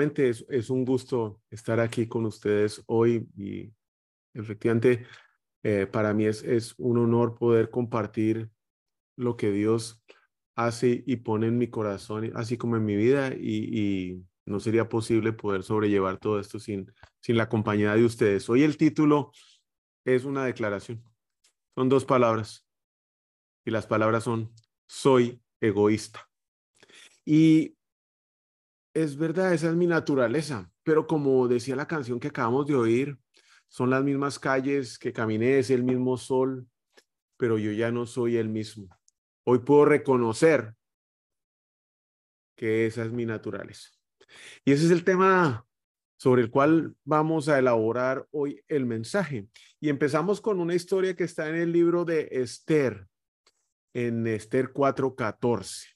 Es, un gusto estar aquí con ustedes hoy y efectivamente eh, para mí es, un honor poder compartir lo que Dios hace y pone en mi corazón, así como en mi vida y, y no sería posible poder sobrellevar todo esto sin, sin la compañía de ustedes. Hoy el título es una declaración. Son dos palabras y las palabras son soy egoísta. Y es verdad, esa es mi naturaleza, pero como decía la canción que acabamos de oír, son las mismas calles que caminé, es el mismo sol, pero yo ya no soy el mismo. Hoy puedo reconocer que esa es mi naturaleza. Y ese es el tema sobre el cual vamos a elaborar hoy el mensaje. Y empezamos con una historia que está en el libro de Esther, en Esther 4:14.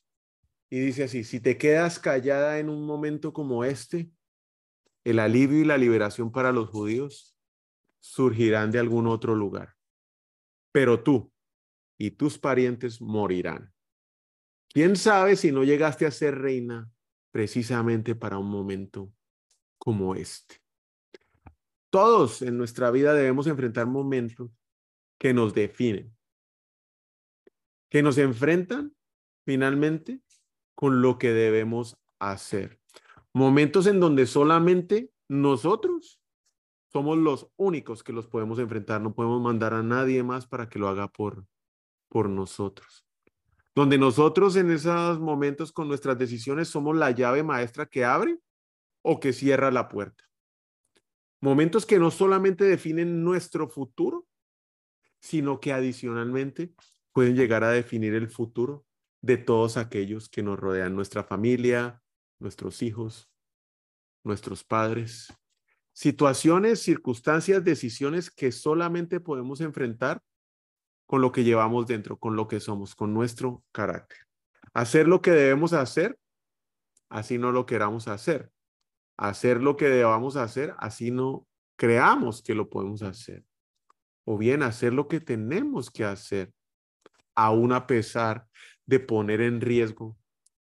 Y dice así, si te quedas callada en un momento como este, el alivio y la liberación para los judíos surgirán de algún otro lugar. Pero tú y tus parientes morirán. ¿Quién sabe si no llegaste a ser reina precisamente para un momento como este? Todos en nuestra vida debemos enfrentar momentos que nos definen, que nos enfrentan finalmente con lo que debemos hacer. Momentos en donde solamente nosotros somos los únicos que los podemos enfrentar, no podemos mandar a nadie más para que lo haga por, por nosotros. Donde nosotros en esos momentos con nuestras decisiones somos la llave maestra que abre o que cierra la puerta. Momentos que no solamente definen nuestro futuro, sino que adicionalmente pueden llegar a definir el futuro de todos aquellos que nos rodean, nuestra familia, nuestros hijos, nuestros padres. Situaciones, circunstancias, decisiones que solamente podemos enfrentar con lo que llevamos dentro, con lo que somos, con nuestro carácter. Hacer lo que debemos hacer, así no lo queramos hacer. Hacer lo que debamos hacer, así no creamos que lo podemos hacer. O bien hacer lo que tenemos que hacer, aún a pesar de poner en riesgo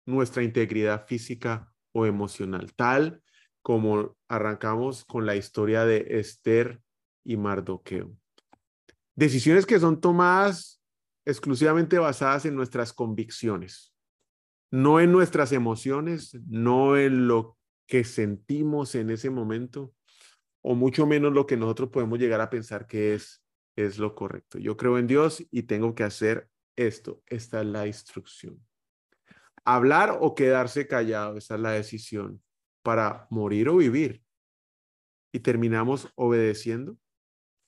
nuestra integridad física o emocional, tal como arrancamos con la historia de Esther y Mardoqueo. Decisiones que son tomadas exclusivamente basadas en nuestras convicciones, no en nuestras emociones, no en lo que sentimos en ese momento, o mucho menos lo que nosotros podemos llegar a pensar que es, es lo correcto. Yo creo en Dios y tengo que hacer esto. Esta es la instrucción. Hablar o quedarse callado, esa es la decisión para morir o vivir. Y terminamos obedeciendo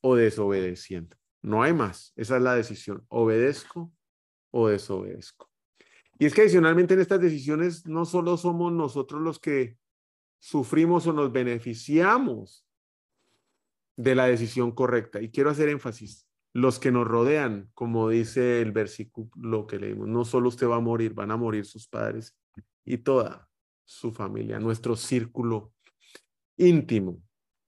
o desobedeciendo. No hay más. Esa es la decisión. Obedezco o desobedezco. Y es que adicionalmente en estas decisiones no solo somos nosotros los que sufrimos o nos beneficiamos de la decisión correcta. Y quiero hacer énfasis los que nos rodean, como dice el versículo que leímos, no solo usted va a morir, van a morir sus padres y toda su familia, nuestro círculo íntimo.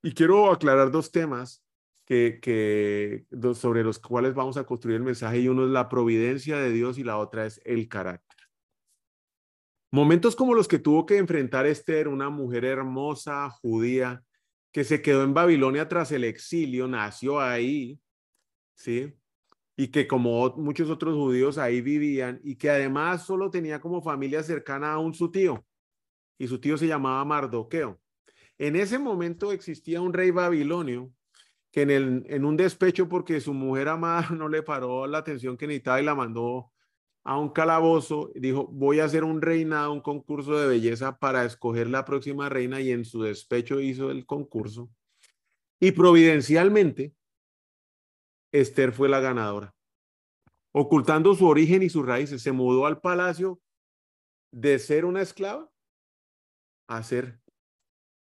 Y quiero aclarar dos temas que, sobre los cuales vamos a construir el mensaje y uno es la providencia de Dios y la otra es el carácter. Momentos como los que tuvo que enfrentar Esther, una mujer hermosa judía que se quedó en Babilonia tras el exilio, nació ahí, ¿sí? Y que como muchos otros judíos ahí vivían y que además solo tenía como familia cercana a un su tío y su tío se llamaba Mardoqueo. En ese momento existía un rey babilonio que en, el, en un despecho porque su mujer amada no le paró la atención que necesitaba y la mandó a un calabozo, dijo, voy a hacer un reinado, un concurso de belleza para escoger la próxima reina y en su despecho hizo el concurso. Y providencialmente Esther fue la ganadora. Ocultando su origen y sus raíces, se mudó al palacio de ser una esclava a ser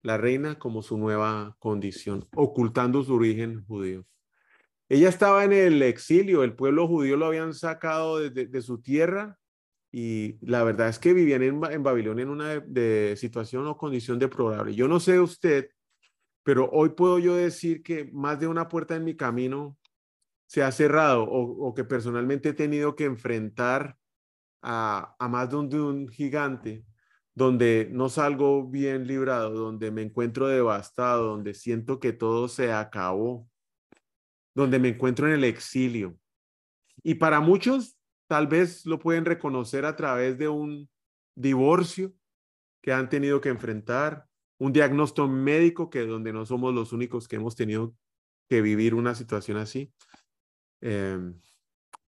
la reina como su nueva condición, ocultando su origen judío. Ella estaba en el exilio, el pueblo judío lo habían sacado de, su tierra y la verdad es que vivían en, Babilonia en una situación o condición deplorable. Yo no sé usted, pero hoy puedo yo decir que más de una puerta en mi camino se ha cerrado o, que personalmente he tenido que enfrentar a, más de un gigante donde no salgo bien librado, donde me encuentro devastado, donde siento que todo se acabó, donde me encuentro en el exilio. Y para muchos tal vez lo pueden reconocer a través de un divorcio que han tenido que enfrentar, un diagnóstico médico que donde no somos los únicos que hemos tenido que vivir una situación así, em,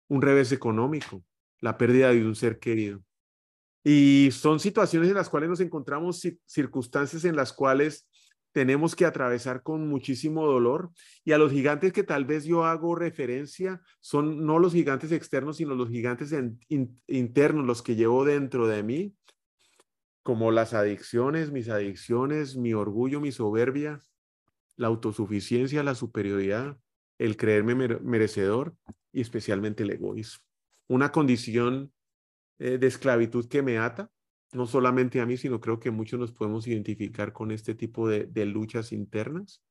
un revés económico, la pérdida de un ser querido. Y son situaciones en las cuales nos encontramos, circunstancias en las cuales tenemos que atravesar con muchísimo dolor. Y a los gigantes que tal vez yo hago referencia son no los gigantes externos, sino los gigantes internos, los que llevo dentro de mí, como las adicciones, mis adicciones, mi orgullo, mi soberbia, la autosuficiencia, la superioridad, el creerme merecedor y especialmente el egoísmo. Una condición eh, de esclavitud que me ata, no solamente a mí, sino creo que muchos nos podemos identificar con este tipo de, de luchas internas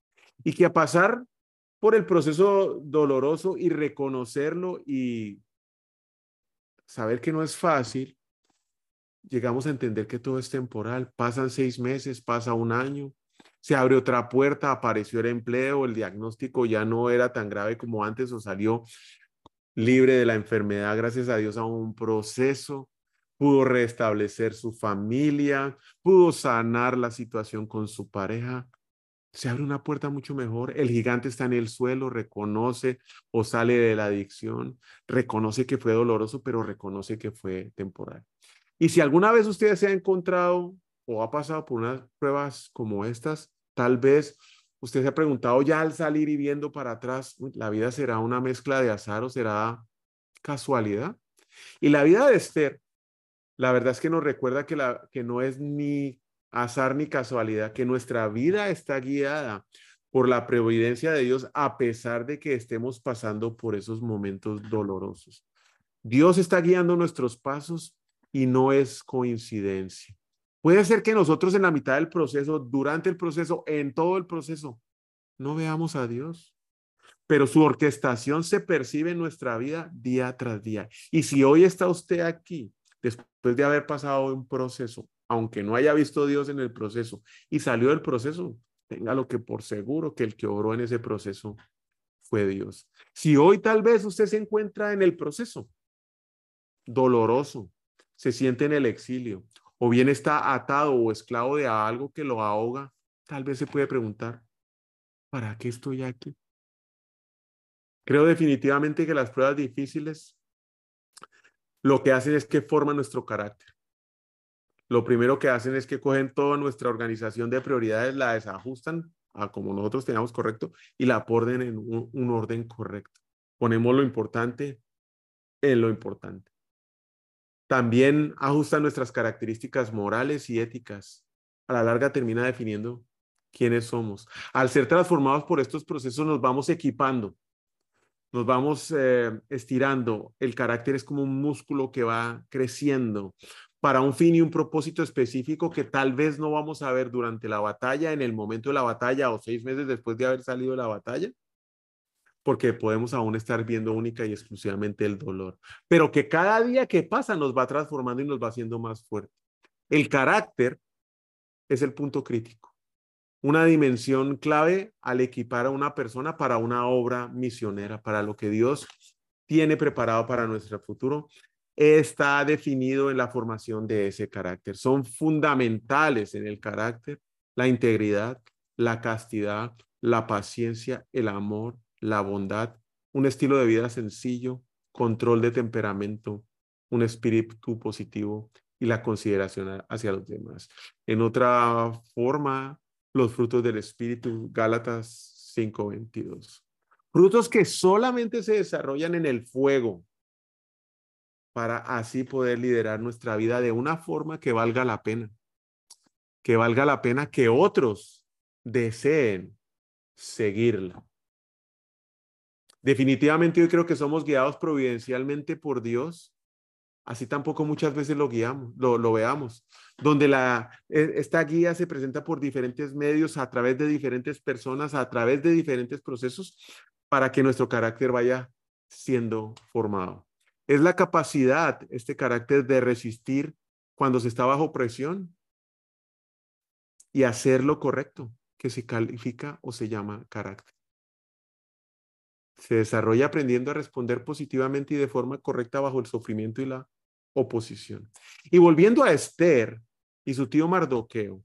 y que a pasar por el proceso doloroso y reconocerlo y saber que no es fácil, llegamos a entender que todo es temporal. Pasan seis meses, pasa un año, se abre otra puerta, apareció el empleo, el diagnóstico ya no era tan grave como antes o salió libre de la enfermedad, gracias a Dios, a un proceso, pudo restablecer su familia, pudo sanar la situación con su pareja. Se abre una puerta mucho mejor. El gigante está en el suelo, reconoce o sale de la adicción, reconoce que fue doloroso, pero reconoce que fue temporal. Y si alguna vez usted se ha encontrado o ha pasado por unas pruebas como estas, tal vez Usted se ha preguntado ya al salir y viendo para atrás, ¿la vida será una mezcla de azar o será casualidad? Y la vida de Esther, la verdad es que nos recuerda que, la, que no es ni azar ni casualidad, que nuestra vida está guiada por la providencia de Dios a pesar de que estemos pasando por esos momentos dolorosos. Dios está guiando nuestros pasos y no es coincidencia. Puede ser que nosotros en la mitad del proceso, durante el proceso, en todo el proceso, no veamos a Dios, pero su orquestación se percibe en nuestra vida día tras día. Y si hoy está usted aquí, después de haber pasado un proceso, aunque no haya visto a Dios en el proceso y salió del proceso, lo que por seguro que el que oró en ese proceso fue Dios. Si hoy tal vez usted se encuentra en el proceso doloroso, se siente en el exilio o bien está atado o esclavo de algo que lo ahoga, tal vez se puede preguntar, ¿para qué estoy aquí? Creo definitivamente que las pruebas difíciles lo que hacen es que forman nuestro carácter. Lo primero que hacen es que cogen toda nuestra organización de prioridades, la desajustan a como nosotros teníamos correcto y la ponen en un orden correcto. Ponemos lo importante en lo importante. También ajusta nuestras características morales y éticas. A la larga termina definiendo quiénes somos. Al ser transformados por estos procesos nos vamos equipando, nos vamos eh, estirando. El carácter es como un músculo que va creciendo para un fin y un propósito específico que tal vez no vamos a ver durante la batalla, en el momento de la batalla o seis meses después de haber salido de la batalla, porque podemos aún estar viendo única y exclusivamente el dolor, pero que cada día que pasa nos va transformando y nos va haciendo más fuerte. El carácter es el punto crítico, una dimensión clave al equipar a una persona para una obra misionera, para lo que Dios tiene preparado para nuestro futuro, está definido en la formación de ese carácter. Son fundamentales en el carácter la integridad, la castidad, la paciencia, el amor, la bondad, un estilo de vida sencillo, control de temperamento, un espíritu positivo y la consideración hacia los demás. En otra forma, los frutos del espíritu, Gálatas 5:22. Frutos que solamente se desarrollan en el fuego. para así poder liderar nuestra vida de una forma que valga la pena, que valga la pena que otros deseen seguirla. Definitivamente yo creo que somos guiados providencialmente por Dios así tampoco muchas veces lo guiamos, lo, veamos, donde la, e, esta guía se presenta por diferentes medios, a través de diferentes personas, a través de diferentes procesos, para que nuestro carácter vaya siendo formado. Es la capacidad, este carácter de resistir cuando se está bajo presión y hacer lo correcto, que se califica o se llama carácter. Se desarrolla aprendiendo a responder positivamente y de forma correcta bajo el sufrimiento y la oposición. Y volviendo a Esther y su tío Mardoqueo,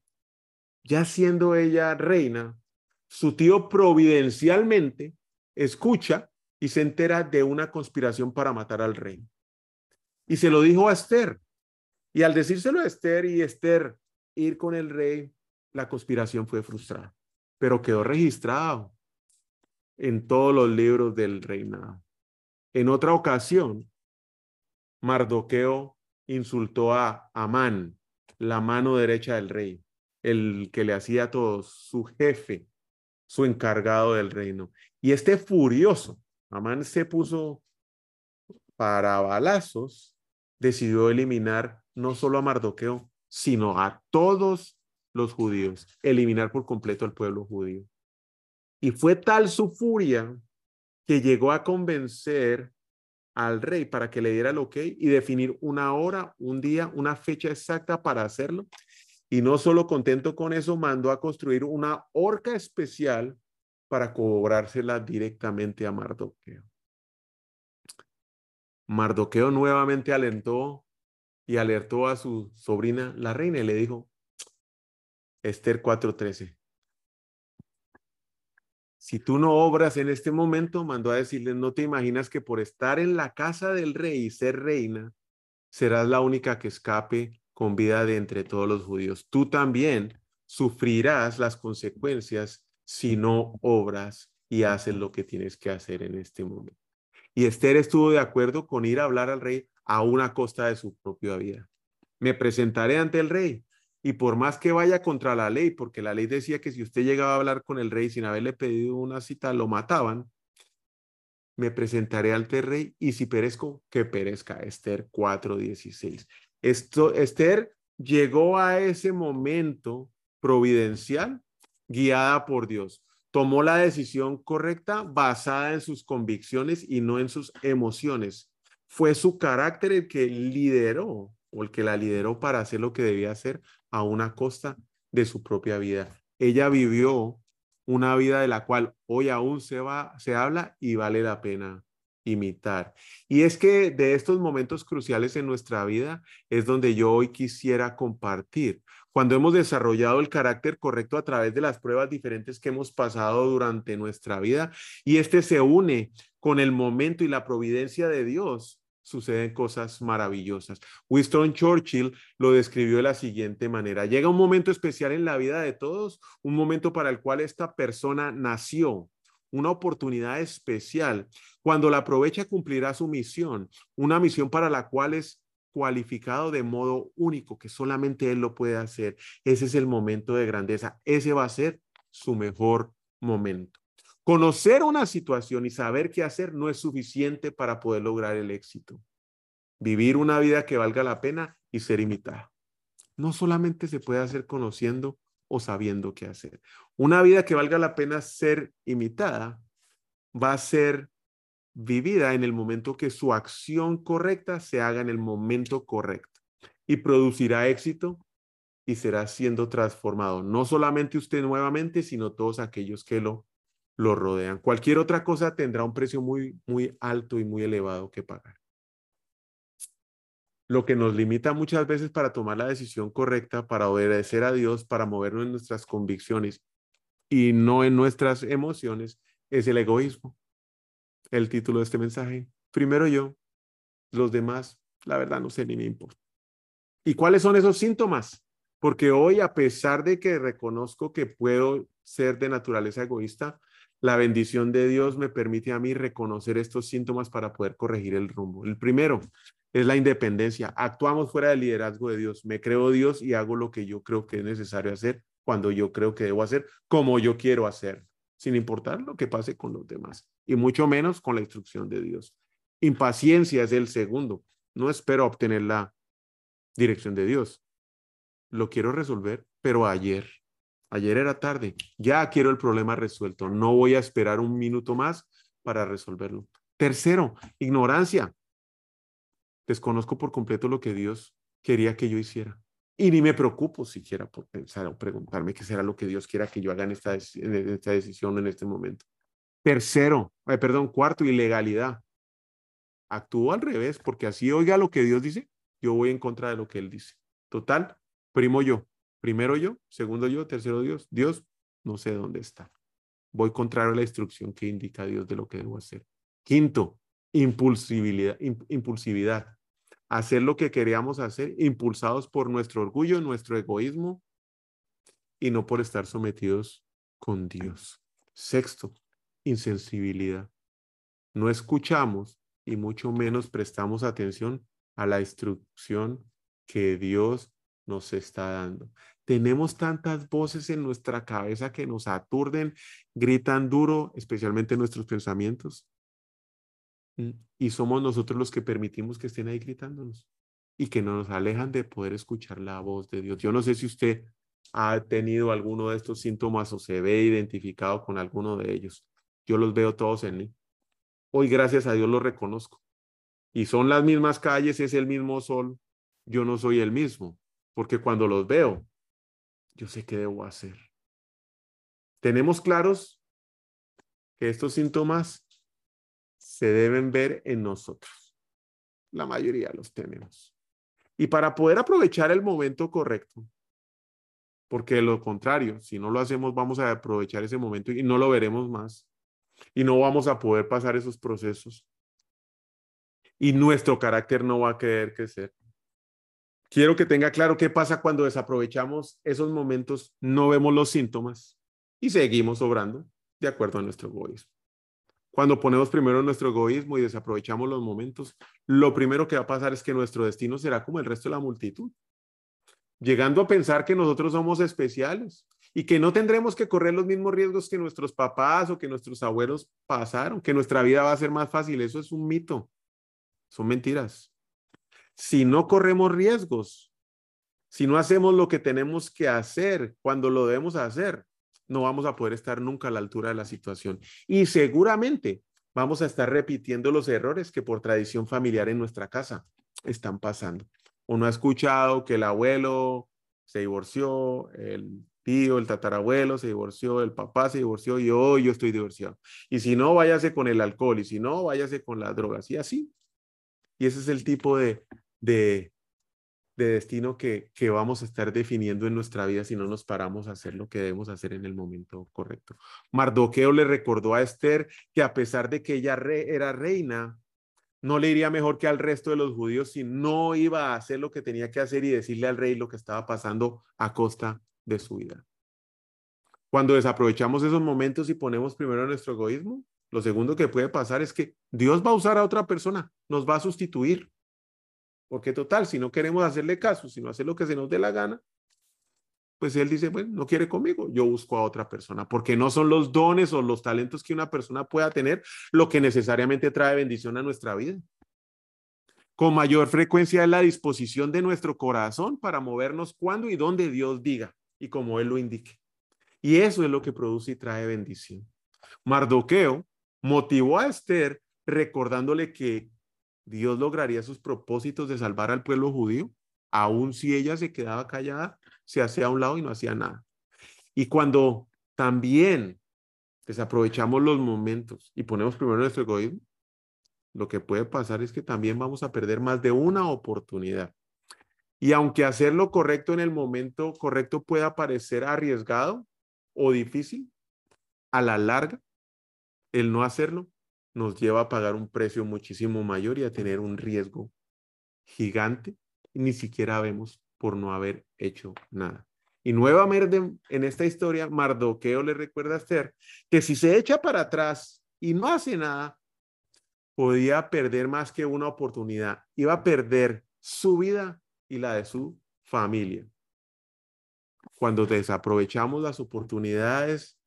ya siendo ella reina, su tío providencialmente escucha y se entera de una conspiración para matar al rey. Y se lo dijo a Esther. Y al decírselo a Esther y Esther ir con el rey, la conspiración fue frustrada, pero quedó registrado en todos los libros del reinado. En otra ocasión, Mardoqueo insultó a Amán, la mano derecha del rey, el que le hacía todo, su jefe, su encargado del reino. Y este furioso, Amán se puso para balazos, decidió eliminar no solo a Mardoqueo, sino a todos los judíos, eliminar por completo al pueblo judío. Y fue tal su furia que llegó a convencer al rey para que le diera el ok y definir una hora, un día, una fecha exacta para hacerlo. Y no solo contento con eso, mandó a construir una horca especial para cobrársela directamente a Mardoqueo. Mardoqueo nuevamente alentó y alertó a su sobrina, la reina, y le dijo, Esther 4:13, si tú no obras en este momento, mandó a decirle, no te imaginas que por estar en la casa del rey y ser reina, serás la única que escape con vida de entre todos los judíos. Tú también sufrirás las consecuencias si no obras y haces lo que tienes que hacer en este momento. Y Esther estuvo de acuerdo con ir a hablar al rey a una costa de su propia vida. Me presentaré ante el rey y por más que vaya contra la ley, porque la ley decía que si usted llegaba a hablar con el rey sin haberle pedido una cita, lo mataban, me presentaré ante el rey y si perezco, que perezca. Esther 4:16. Esto, Esther llegó a ese momento providencial guiada por Dios. Tomó la decisión correcta basada en sus convicciones y no en sus emociones. Fue su carácter el que lideró o el que la lideró para hacer lo que debía hacer a una costa de su propia vida. Ella vivió una vida de la cual hoy aún se va se habla y vale la pena imitar. Y es que de estos momentos cruciales en nuestra vida es donde yo hoy quisiera compartir. Cuando hemos desarrollado el carácter correcto a través de las pruebas diferentes que hemos pasado durante nuestra vida y este se une con el momento y la providencia de Dios suceden cosas maravillosas. Winston Churchill lo describió de la siguiente manera. Llega un momento especial en la vida de todos, un momento para el cual esta persona nació, una oportunidad especial. Cuando la aprovecha cumplirá su misión, una misión para la cual es cualificado de modo único, que solamente él lo puede hacer. Ese es el momento de grandeza. Ese va a ser su mejor momento. Conocer una situación y saber qué hacer no es suficiente para poder lograr el éxito. Vivir una vida que valga la pena y ser imitada. No solamente se puede hacer conociendo o sabiendo qué hacer. Una vida que valga la pena ser imitada va a ser vivida en el momento que su acción correcta se haga en el momento correcto y producirá éxito y será siendo transformado. No solamente usted nuevamente, sino todos aquellos que lo lo rodean. Cualquier otra cosa tendrá un precio muy, muy alto y muy elevado que pagar. Lo que nos limita muchas veces para tomar la decisión correcta, para obedecer a Dios, para movernos en nuestras convicciones y no en nuestras emociones, es el egoísmo. El título de este mensaje, primero yo, los demás, la verdad no sé ni me importa. ¿Y cuáles son esos síntomas? Porque hoy, a pesar de que reconozco que puedo ser de naturaleza egoísta, la bendición de Dios me permite a mí reconocer estos síntomas para poder corregir el rumbo. El primero, es la independencia. Actuamos fuera del liderazgo de Dios. Me creo Dios y hago lo que yo creo que es necesario hacer cuando yo creo que debo hacer, como yo quiero hacer, sin importar lo que pase con los demás y mucho menos con la instrucción de Dios. Impaciencia es el segundo. No espero obtener la dirección de Dios. Lo quiero resolver, pero ayer. Ayer era tarde. Ya quiero el problema resuelto. No voy a esperar un minuto más para resolverlo. Tercero, ignorancia. Desconozco por completo lo que Dios quería que yo hiciera. Y ni me preocupo siquiera por pensar o preguntarme qué será lo que Dios quiera que yo haga en esta, decisión en este momento. Tercero, perdón, cuarto, ilegalidad. Actúo al revés, porque así oiga lo que Dios dice, yo voy en contra de lo que Él dice. Total, primo yo, primero yo, segundo yo, tercero Dios. Dios, no sé dónde está. Voy contrario a la instrucción que indica Dios de lo que debo hacer. Quinto, impulsividad. impulsividad. Hacer lo que queríamos hacer, impulsados por nuestro orgullo, nuestro egoísmo y no por estar sometidos con Dios. Sexto, insensibilidad. No escuchamos y mucho menos prestamos atención a la instrucción que Dios nos está dando. Tenemos tantas voces en nuestra cabeza que nos aturden, gritan duro, especialmente nuestros pensamientos. Mm, y somos nosotros los que permitimos que estén ahí gritándonos y que nos alejan de poder escuchar la voz de Dios. Yo no sé si usted ha tenido alguno de estos síntomas o se ve identificado con alguno de ellos. Yo los veo todos en mí. Hoy, gracias a Dios, los reconozco. Y son las mismas calles, es el mismo sol. Yo no soy el mismo, porque cuando los veo, yo sé qué debo hacer. Tenemos claros que estos síntomas se deben ver en nosotros. La mayoría los tenemos. Y para poder aprovechar el momento correcto, porque de lo contrario, si no lo hacemos, vamos a aprovechar ese momento y no lo veremos más. Y no vamos a poder pasar esos procesos. Y nuestro carácter no va a querer crecer. Quiero que tenga claro qué pasa cuando desaprovechamos esos momentos, no vemos los síntomas y seguimos obrando de acuerdo a nuestro egoísmo. Cuando ponemos primero nuestro egoísmo y desaprovechamos los momentos, lo primero que va a pasar es que nuestro destino será como el resto de la multitud, llegando a pensar que nosotros somos especiales y que no tendremos que correr los mismos riesgos que nuestros papás o que nuestros abuelos pasaron, que nuestra vida va a ser más fácil. Eso es un mito, son mentiras. Si no corremos riesgos, si no hacemos lo que tenemos que hacer cuando lo debemos hacer, no vamos a poder estar nunca a la altura de la situación. Y seguramente vamos a estar repitiendo los errores que por tradición familiar en nuestra casa están pasando. Uno ha escuchado que el abuelo se divorció, el tío, el tatarabuelo se divorció, el papá se divorció y hoy yo estoy divorciado. Y si no, váyase con el alcohol y si no, váyase con las drogas y así. Y ese es el tipo de, de, de destino que, que vamos a estar definiendo en nuestra vida si no nos paramos a hacer lo que debemos hacer en el momento correcto. Mardoqueo le recordó a Esther que a pesar de que ella era reina, no le iría mejor que al resto de los judíos si no iba a hacer lo que tenía que hacer y decirle al rey lo que estaba pasando a costa de su vida. Cuando desaprovechamos esos momentos y ponemos primero nuestro egoísmo, lo segundo que puede pasar es que Dios va a usar a otra persona, nos va a sustituir. Porque total, si no queremos hacerle caso, sino hacer lo que se nos dé la gana, pues él dice, bueno, no quiere conmigo, yo busco a otra persona, porque no son los dones o los talentos que una persona pueda tener lo que necesariamente trae bendición a nuestra vida. Con mayor frecuencia es la disposición de nuestro corazón para movernos cuando y donde Dios diga y como Él lo indique. Y eso es lo que produce y trae bendición. Mardoqueo motivó a Esther recordándole que Dios lograría sus propósitos de salvar al pueblo judío, aun si ella se quedaba callada, se hacía a un lado y no hacía nada. Y cuando también desaprovechamos los momentos y ponemos primero nuestro egoísmo, lo que puede pasar es que también vamos a perder más de una oportunidad. Y aunque hacer lo correcto en el momento correcto pueda parecer arriesgado o difícil, a la larga, el no hacerlo nos lleva a pagar un precio muchísimo mayor y a tener un riesgo gigante ni siquiera vemos por no haber hecho nada. Y nuevamente en esta historia, Mardoqueo le recuerda a Esther que si se echa para atrás y no hace nada, podía perder más que una oportunidad. Iba a perder su vida y la de su familia. Cuando desaprovechamos las oportunidades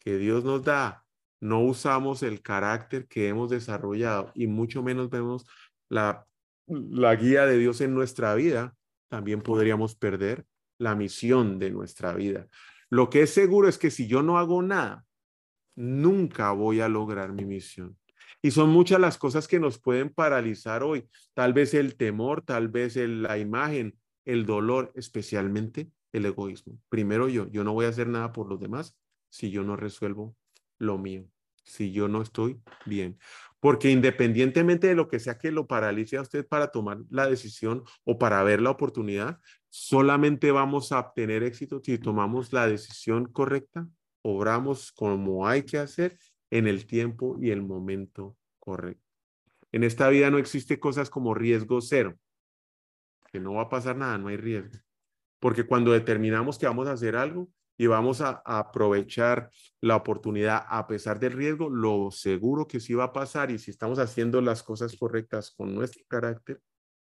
que Dios nos da, no usamos el carácter que hemos desarrollado y mucho menos vemos la, la guía de Dios en nuestra vida, también podríamos perder la misión de nuestra vida. Lo que es seguro es que si yo no hago nada, nunca voy a lograr mi misión. Y son muchas las cosas que nos pueden paralizar hoy. Tal vez el temor, tal vez la imagen, el dolor, especialmente el egoísmo. Primero yo, yo no voy a hacer nada por los demás si yo no resuelvo lo mío, si yo no estoy bien. Porque independientemente de lo que sea que lo paralice a usted para tomar la decisión o para ver la oportunidad, solamente vamos a obtener éxito si tomamos la decisión correcta, obramos como hay que hacer en el tiempo y el momento correcto. En esta vida no existe cosas como riesgo cero, que no va a pasar nada, no hay riesgo. Porque cuando determinamos que vamos a hacer algo, y vamos a, aprovechar la oportunidad a pesar del riesgo, lo seguro que sí va a pasar y si estamos haciendo las cosas correctas con nuestro carácter,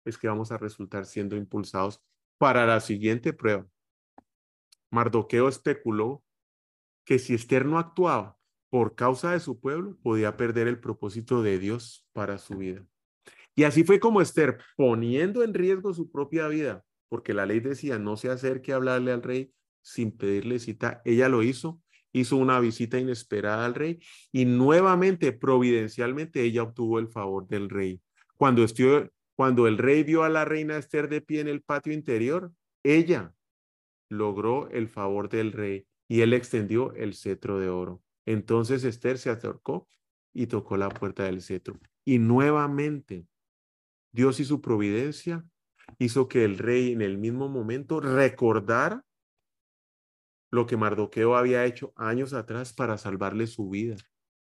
es que vamos a resultar siendo impulsados para la siguiente prueba. Mardoqueo especuló que si Esther no actuaba por causa de su pueblo, podía perder el propósito de Dios para su vida. Y así fue como Esther, poniendo en riesgo su propia vida, porque la ley decía no se acerque a hablarle al rey sin pedirle cita. Ella lo hizo, hizo una visita inesperada al rey y nuevamente, providencialmente, ella obtuvo el favor del rey. Cuando, cuando el rey vio a la reina Esther de pie en el patio interior, ella logró el favor del rey y él extendió el cetro de oro. Entonces Esther se acercó y tocó la puerta del cetro. Y nuevamente, Dios y su providencia hizo que el rey en el mismo momento recordara lo que Mardoqueo había hecho años atrás para salvarle su vida,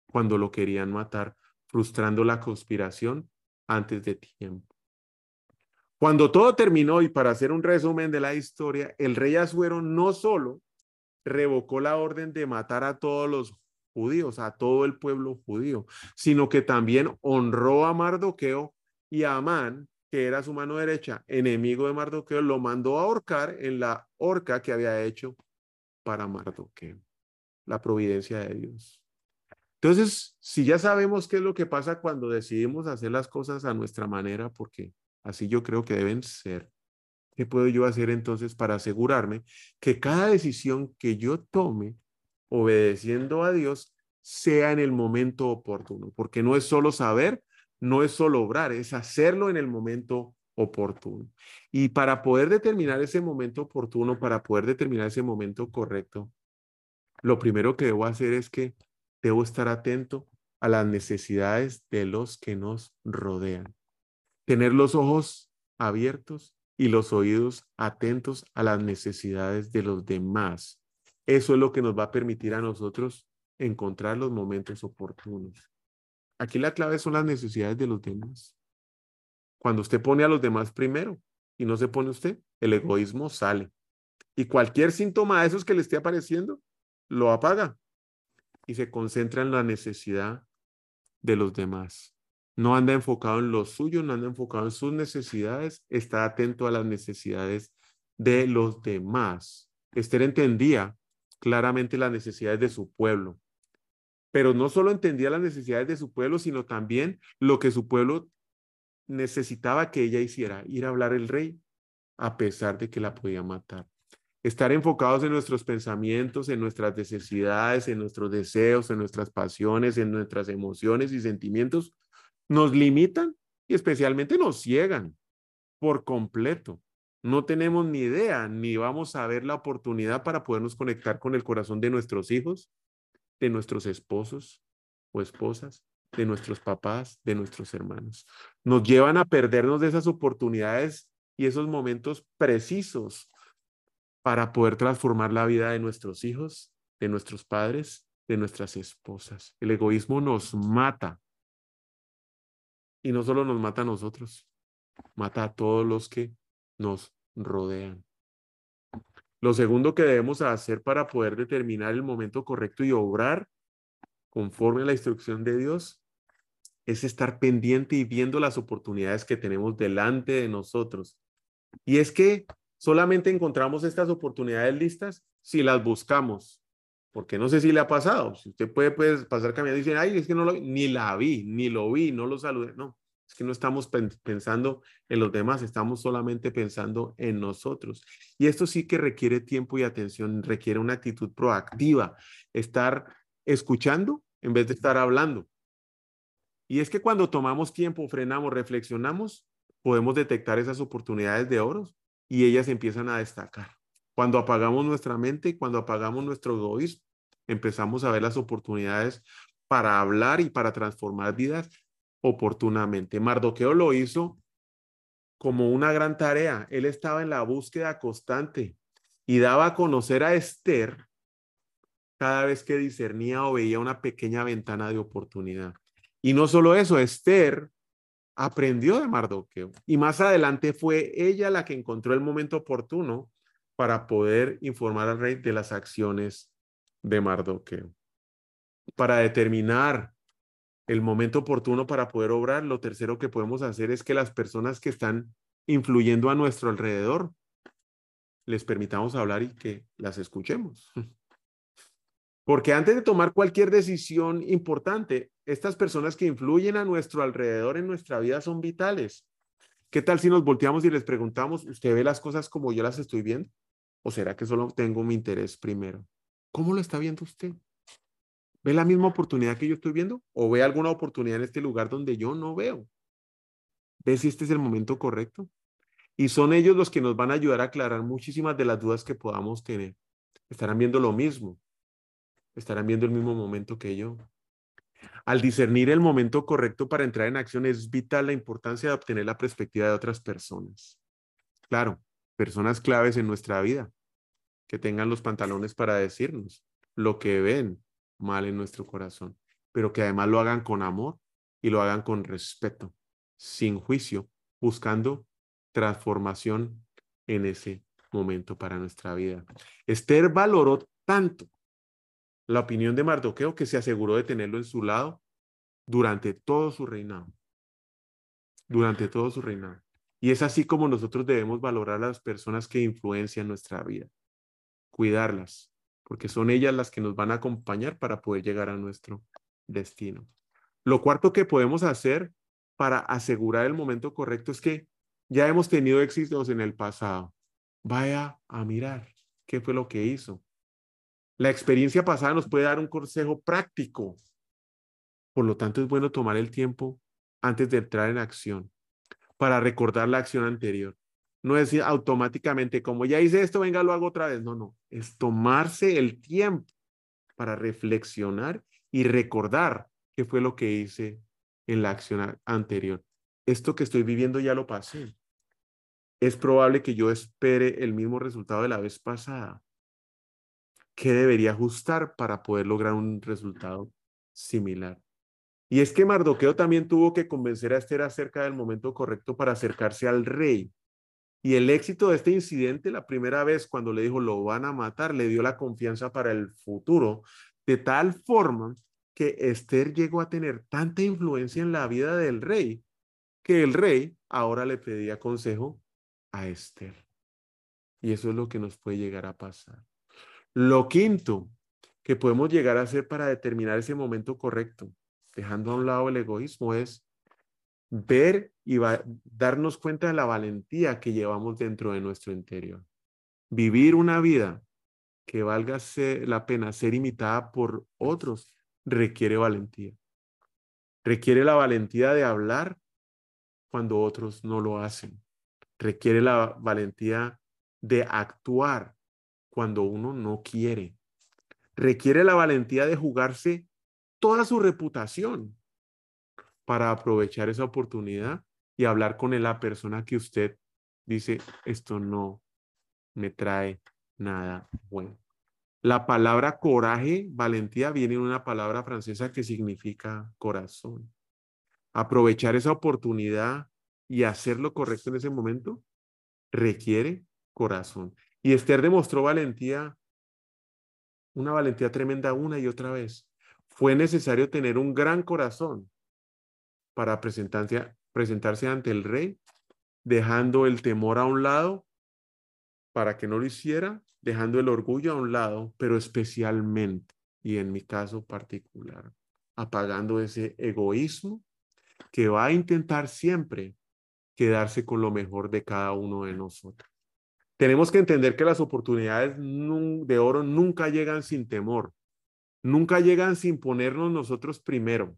cuando lo querían matar, frustrando la conspiración antes de tiempo. Cuando todo terminó, y para hacer un resumen de la historia, el rey Azuero no solo revocó la orden de matar a todos los judíos, a todo el pueblo judío, sino que también honró a Mardoqueo y a Amán, que era su mano derecha, enemigo de Mardoqueo, lo mandó a ahorcar en la horca que había hecho para Mardoqueo, la providencia de Dios. Entonces, si ya sabemos qué es lo que pasa cuando decidimos hacer las cosas a nuestra manera, porque así yo creo que deben ser, ¿qué puedo yo hacer entonces para asegurarme que cada decisión que yo tome obedeciendo a Dios sea en el momento oportuno? Porque no es solo saber, no es solo obrar, es hacerlo en el momento oportuno. Y para poder determinar ese momento oportuno, para poder determinar ese momento correcto, lo primero que debo hacer es que debo estar atento a las necesidades de los que nos rodean. Tener los ojos abiertos y los oídos atentos a las necesidades de los demás. Eso es lo que nos va a permitir a nosotros encontrar los momentos oportunos. Aquí la clave son las necesidades de los demás. Cuando usted pone a los demás primero y no se pone usted, el egoísmo sale. Y cualquier síntoma de esos que le esté apareciendo, lo apaga y se concentra en la necesidad de los demás. No anda enfocado en lo suyo, no anda enfocado en sus necesidades, está atento a las necesidades de los demás. Esther entendía claramente las necesidades de su pueblo, pero no solo entendía las necesidades de su pueblo, sino también lo que su pueblo necesitaba que ella hiciera, ir a hablar el rey, a pesar de que la podía matar. Estar enfocados en nuestros pensamientos, en nuestras necesidades, en nuestros deseos, en nuestras pasiones, en nuestras emociones y sentimientos, nos limitan y especialmente nos ciegan por completo. No tenemos ni idea, ni vamos a ver la oportunidad para podernos conectar con el corazón de nuestros hijos, de nuestros esposos o esposas, de nuestros papás, de nuestros hermanos. Nos llevan a perdernos de esas oportunidades y esos momentos precisos para poder transformar la vida de nuestros hijos, de nuestros padres, de nuestras esposas. El egoísmo nos mata. Y no solo nos mata a nosotros, mata a todos los que nos rodean. Lo segundo que debemos hacer para poder determinar el momento correcto y obrar conforme a la instrucción de Dios es estar pendiente y viendo las oportunidades que tenemos delante de nosotros. Y es que solamente encontramos estas oportunidades listas si las buscamos. Porque no sé si le ha pasado. Si usted puede pues, pasar caminando y decir, ay, es que no lo vi, ni la vi, ni lo vi, no lo saludé. No, es que no estamos pensando en los demás, estamos solamente pensando en nosotros. Y esto sí que requiere tiempo y atención, requiere una actitud proactiva, estar escuchando en vez de estar hablando. Y es que cuando tomamos tiempo, frenamos, reflexionamos, podemos detectar esas oportunidades de oro y ellas empiezan a destacar. Cuando apagamos nuestra mente, cuando apagamos nuestro egoísmo, empezamos a ver las oportunidades para hablar y para transformar vidas oportunamente. Mardoqueo lo hizo como una gran tarea. Él estaba en la búsqueda constante y daba a conocer a Esther cada vez que discernía o veía una pequeña ventana de oportunidad. Y no solo eso, Esther aprendió de Mardoqueo y más adelante fue ella la que encontró el momento oportuno para poder informar al rey de las acciones de Mardoqueo. Para determinar el momento oportuno para poder obrar, lo tercero que podemos hacer es que las personas que están influyendo a nuestro alrededor les permitamos hablar y que las escuchemos. Porque antes de tomar cualquier decisión importante, estas personas que influyen a nuestro alrededor en nuestra vida son vitales. ¿Qué tal si nos volteamos y les preguntamos, ¿usted ve las cosas como yo las estoy viendo? ¿O será que solo tengo mi interés primero? ¿Cómo lo está viendo usted? ¿Ve la misma oportunidad que yo estoy viendo? ¿O ve alguna oportunidad en este lugar donde yo no veo? ¿Ve si este es el momento correcto? Y son ellos los que nos van a ayudar a aclarar muchísimas de las dudas que podamos tener. Estarán viendo lo mismo. Estarán viendo el mismo momento que yo. Al discernir el momento correcto para entrar en acción es vital la importancia de obtener la perspectiva de otras personas. Claro, personas claves en nuestra vida, que tengan los pantalones para decirnos lo que ven, mal en nuestro corazón, pero que además lo hagan con amor y lo hagan con respeto, sin juicio, buscando transformación en ese momento para nuestra vida. Esther valoró tanto la opinión de Mardoqueo que se aseguró de tenerlo en su lado durante todo su reinado. Durante todo su reinado. Y es así como nosotros debemos valorar a las personas que influencian nuestra vida, cuidarlas, porque son ellas las que nos van a acompañar para poder llegar a nuestro destino. Lo cuarto que podemos hacer para asegurar el momento correcto es que ya hemos tenido éxitos en el pasado. Vaya a mirar qué fue lo que hizo. La experiencia pasada nos puede dar un consejo práctico. Por lo tanto, es bueno tomar el tiempo antes de entrar en acción para recordar la acción anterior. No es automáticamente, como ya hice esto, venga, lo hago otra vez. No, no. Es tomarse el tiempo para reflexionar y recordar qué fue lo que hice en la acción anterior. Esto que estoy viviendo ya lo pasé. Es probable que yo espere el mismo resultado de la vez pasada. ¿Qué debería ajustar para poder lograr un resultado similar? Y es que Mardoqueo también tuvo que convencer a Esther acerca del momento correcto para acercarse al rey. Y el éxito de este incidente, la primera vez cuando le dijo lo van a matar, le dio la confianza para el futuro, de tal forma que Esther llegó a tener tanta influencia en la vida del rey, que el rey ahora le pedía consejo a Esther. Y eso es lo que nos puede llegar a pasar. Lo quinto que podemos llegar a hacer para determinar ese momento correcto, dejando a un lado el egoísmo, es ver y darnos cuenta de la valentía que llevamos dentro de nuestro interior. Vivir una vida que valga la pena ser imitada por otros requiere valentía. Requiere la valentía de hablar cuando otros no lo hacen. Requiere la valentía de actuar cuando uno no quiere. Requiere la valentía de jugarse toda su reputación para aprovechar esa oportunidad y hablar con la persona que usted dice, esto no me trae nada bueno. La palabra coraje, valentía, viene de una palabra francesa que significa corazón. Aprovechar esa oportunidad y hacer lo correcto en ese momento requiere corazón. Y Esther demostró valentía, una valentía tremenda una y otra vez. Fue necesario tener un gran corazón para presentarse, presentarse ante el rey, dejando el temor a un lado para que no lo hiciera, dejando el orgullo a un lado, pero especialmente, y en mi caso particular, apagando ese egoísmo que va a intentar siempre quedarse con lo mejor de cada uno de nosotros. Tenemos que entender que las oportunidades de oro nunca llegan sin temor, nunca llegan sin ponernos nosotros primero,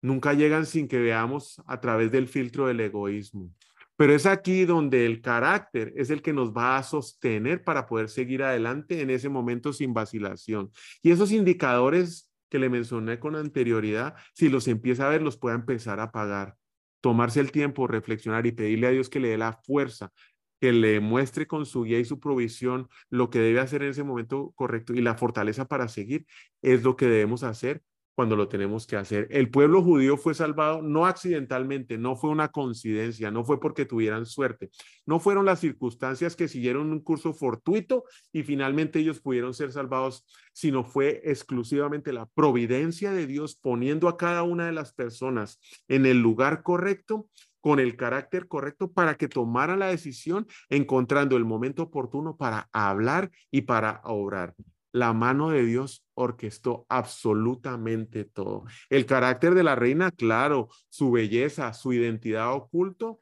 nunca llegan sin que veamos a través del filtro del egoísmo. Pero es aquí donde el carácter es el que nos va a sostener para poder seguir adelante en ese momento sin vacilación. Y esos indicadores que le mencioné con anterioridad, si los empieza a ver, los pueda empezar a pagar. Tomarse el tiempo, reflexionar y pedirle a Dios que le dé la fuerza, que le muestre con su guía y su provisión lo que debe hacer en ese momento correcto y la fortaleza para seguir, es lo que debemos hacer cuando lo tenemos que hacer. El pueblo judío fue salvado no accidentalmente, no fue una coincidencia, no fue porque tuvieran suerte, no fueron las circunstancias que siguieron un curso fortuito y finalmente ellos pudieron ser salvados, sino fue exclusivamente la providencia de Dios poniendo a cada una de las personas en el lugar correcto con el carácter correcto para que tomaran la decisión, encontrando el momento oportuno para hablar y para obrar la mano de Dios orquestó absolutamente todo. El carácter de la reina, claro, su belleza, su identidad oculto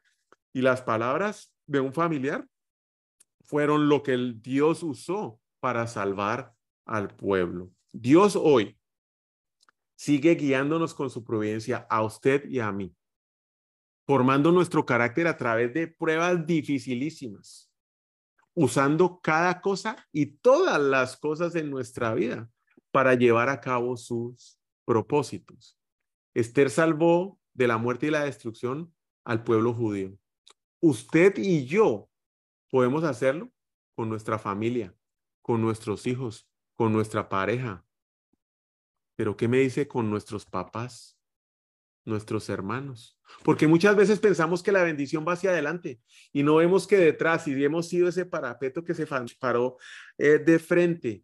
y las palabras de un familiar fueron lo que el Dios usó para salvar al pueblo. Dios hoy sigue guiándonos con su providencia a usted y a mí, formando nuestro carácter a través de pruebas dificilísimas usando cada cosa y todas las cosas en nuestra vida para llevar a cabo sus propósitos. Esther salvó de la muerte y la destrucción al pueblo judío. Usted y yo podemos hacerlo con nuestra familia, con nuestros hijos, con nuestra pareja. Pero ¿qué me dice con nuestros papás? Nuestros hermanos. Porque muchas veces pensamos que la bendición va hacia adelante y no vemos que detrás, y hemos sido ese parapeto que se paró eh, de frente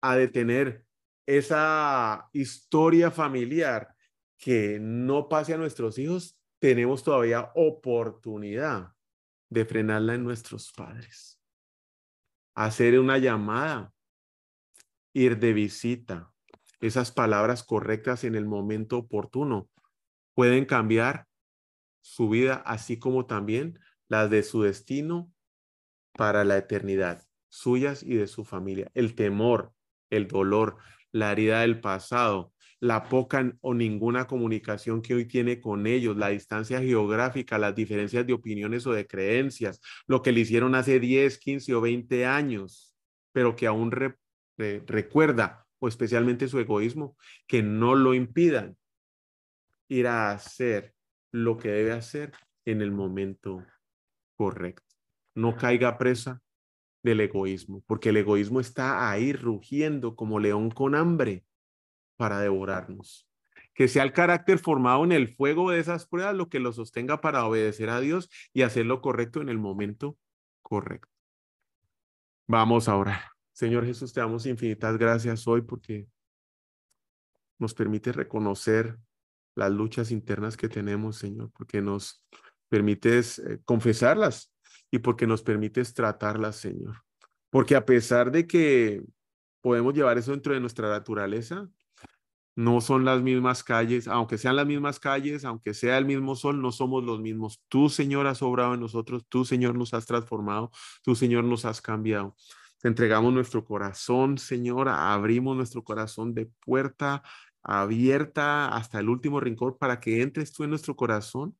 a detener esa historia familiar que no pase a nuestros hijos, tenemos todavía oportunidad de frenarla en nuestros padres. Hacer una llamada, ir de visita, esas palabras correctas en el momento oportuno pueden cambiar su vida, así como también las de su destino para la eternidad, suyas y de su familia. El temor, el dolor, la herida del pasado, la poca o ninguna comunicación que hoy tiene con ellos, la distancia geográfica, las diferencias de opiniones o de creencias, lo que le hicieron hace 10, 15 o 20 años, pero que aún recuerda, o especialmente su egoísmo, que no lo impidan ir a hacer lo que debe hacer en el momento correcto. No caiga presa del egoísmo, porque el egoísmo está ahí rugiendo como león con hambre para devorarnos. Que sea el carácter formado en el fuego de esas pruebas lo que lo sostenga para obedecer a Dios y hacer lo correcto en el momento correcto. Vamos ahora. Señor Jesús, te damos infinitas gracias hoy porque nos permite reconocer las luchas internas que tenemos, Señor, porque nos permites eh, confesarlas y porque nos permites tratarlas, Señor. Porque a pesar de que podemos llevar eso dentro de nuestra naturaleza, no son las mismas calles, aunque sean las mismas calles, aunque sea el mismo sol, no somos los mismos. Tú, Señor, has obrado en nosotros, tú, Señor, nos has transformado, tú, Señor, nos has cambiado. Te entregamos nuestro corazón, Señor, abrimos nuestro corazón de puerta abierta hasta el último rincón para que entres tú en nuestro corazón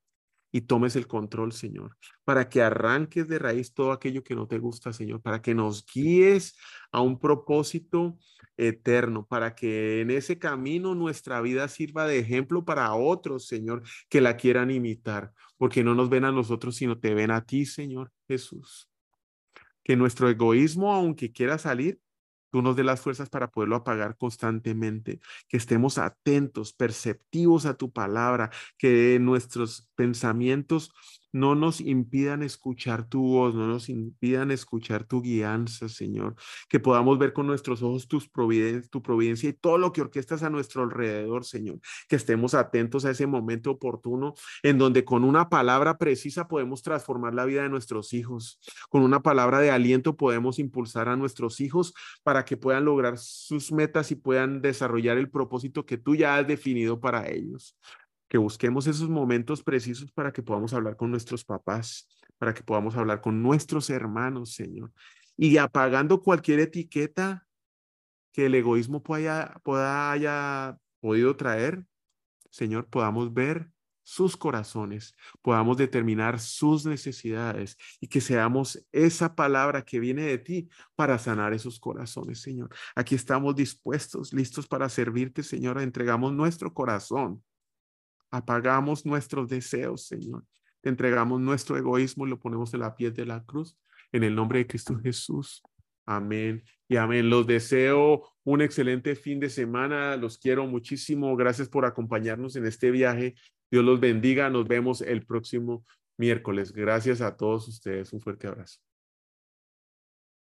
y tomes el control, Señor, para que arranques de raíz todo aquello que no te gusta, Señor, para que nos guíes a un propósito eterno, para que en ese camino nuestra vida sirva de ejemplo para otros, Señor, que la quieran imitar, porque no nos ven a nosotros, sino te ven a ti, Señor Jesús. Que nuestro egoísmo, aunque quiera salir, tú nos dé las fuerzas para poderlo apagar constantemente, que estemos atentos, perceptivos a tu palabra, que nuestros pensamientos no nos impidan escuchar tu voz, no nos impidan escuchar tu guianza, Señor. Que podamos ver con nuestros ojos tu providencia y todo lo que orquestas a nuestro alrededor, Señor. Que estemos atentos a ese momento oportuno en donde con una palabra precisa podemos transformar la vida de nuestros hijos. Con una palabra de aliento podemos impulsar a nuestros hijos para que puedan lograr sus metas y puedan desarrollar el propósito que tú ya has definido para ellos que busquemos esos momentos precisos para que podamos hablar con nuestros papás, para que podamos hablar con nuestros hermanos, Señor. Y apagando cualquier etiqueta que el egoísmo pueda, haya podido traer, Señor, podamos ver sus corazones, podamos determinar sus necesidades y que seamos esa palabra que viene de ti para sanar esos corazones, Señor. Aquí estamos dispuestos, listos para servirte, Señor. Entregamos nuestro corazón apagamos nuestros deseos, Señor. Te entregamos nuestro egoísmo y lo ponemos en la piel de la cruz. En el nombre de Cristo Jesús. Amén y amén. Los deseo un excelente fin de semana. Los quiero muchísimo. Gracias por acompañarnos en este viaje. Dios los bendiga. Nos vemos el próximo miércoles. Gracias a todos ustedes. Un fuerte abrazo.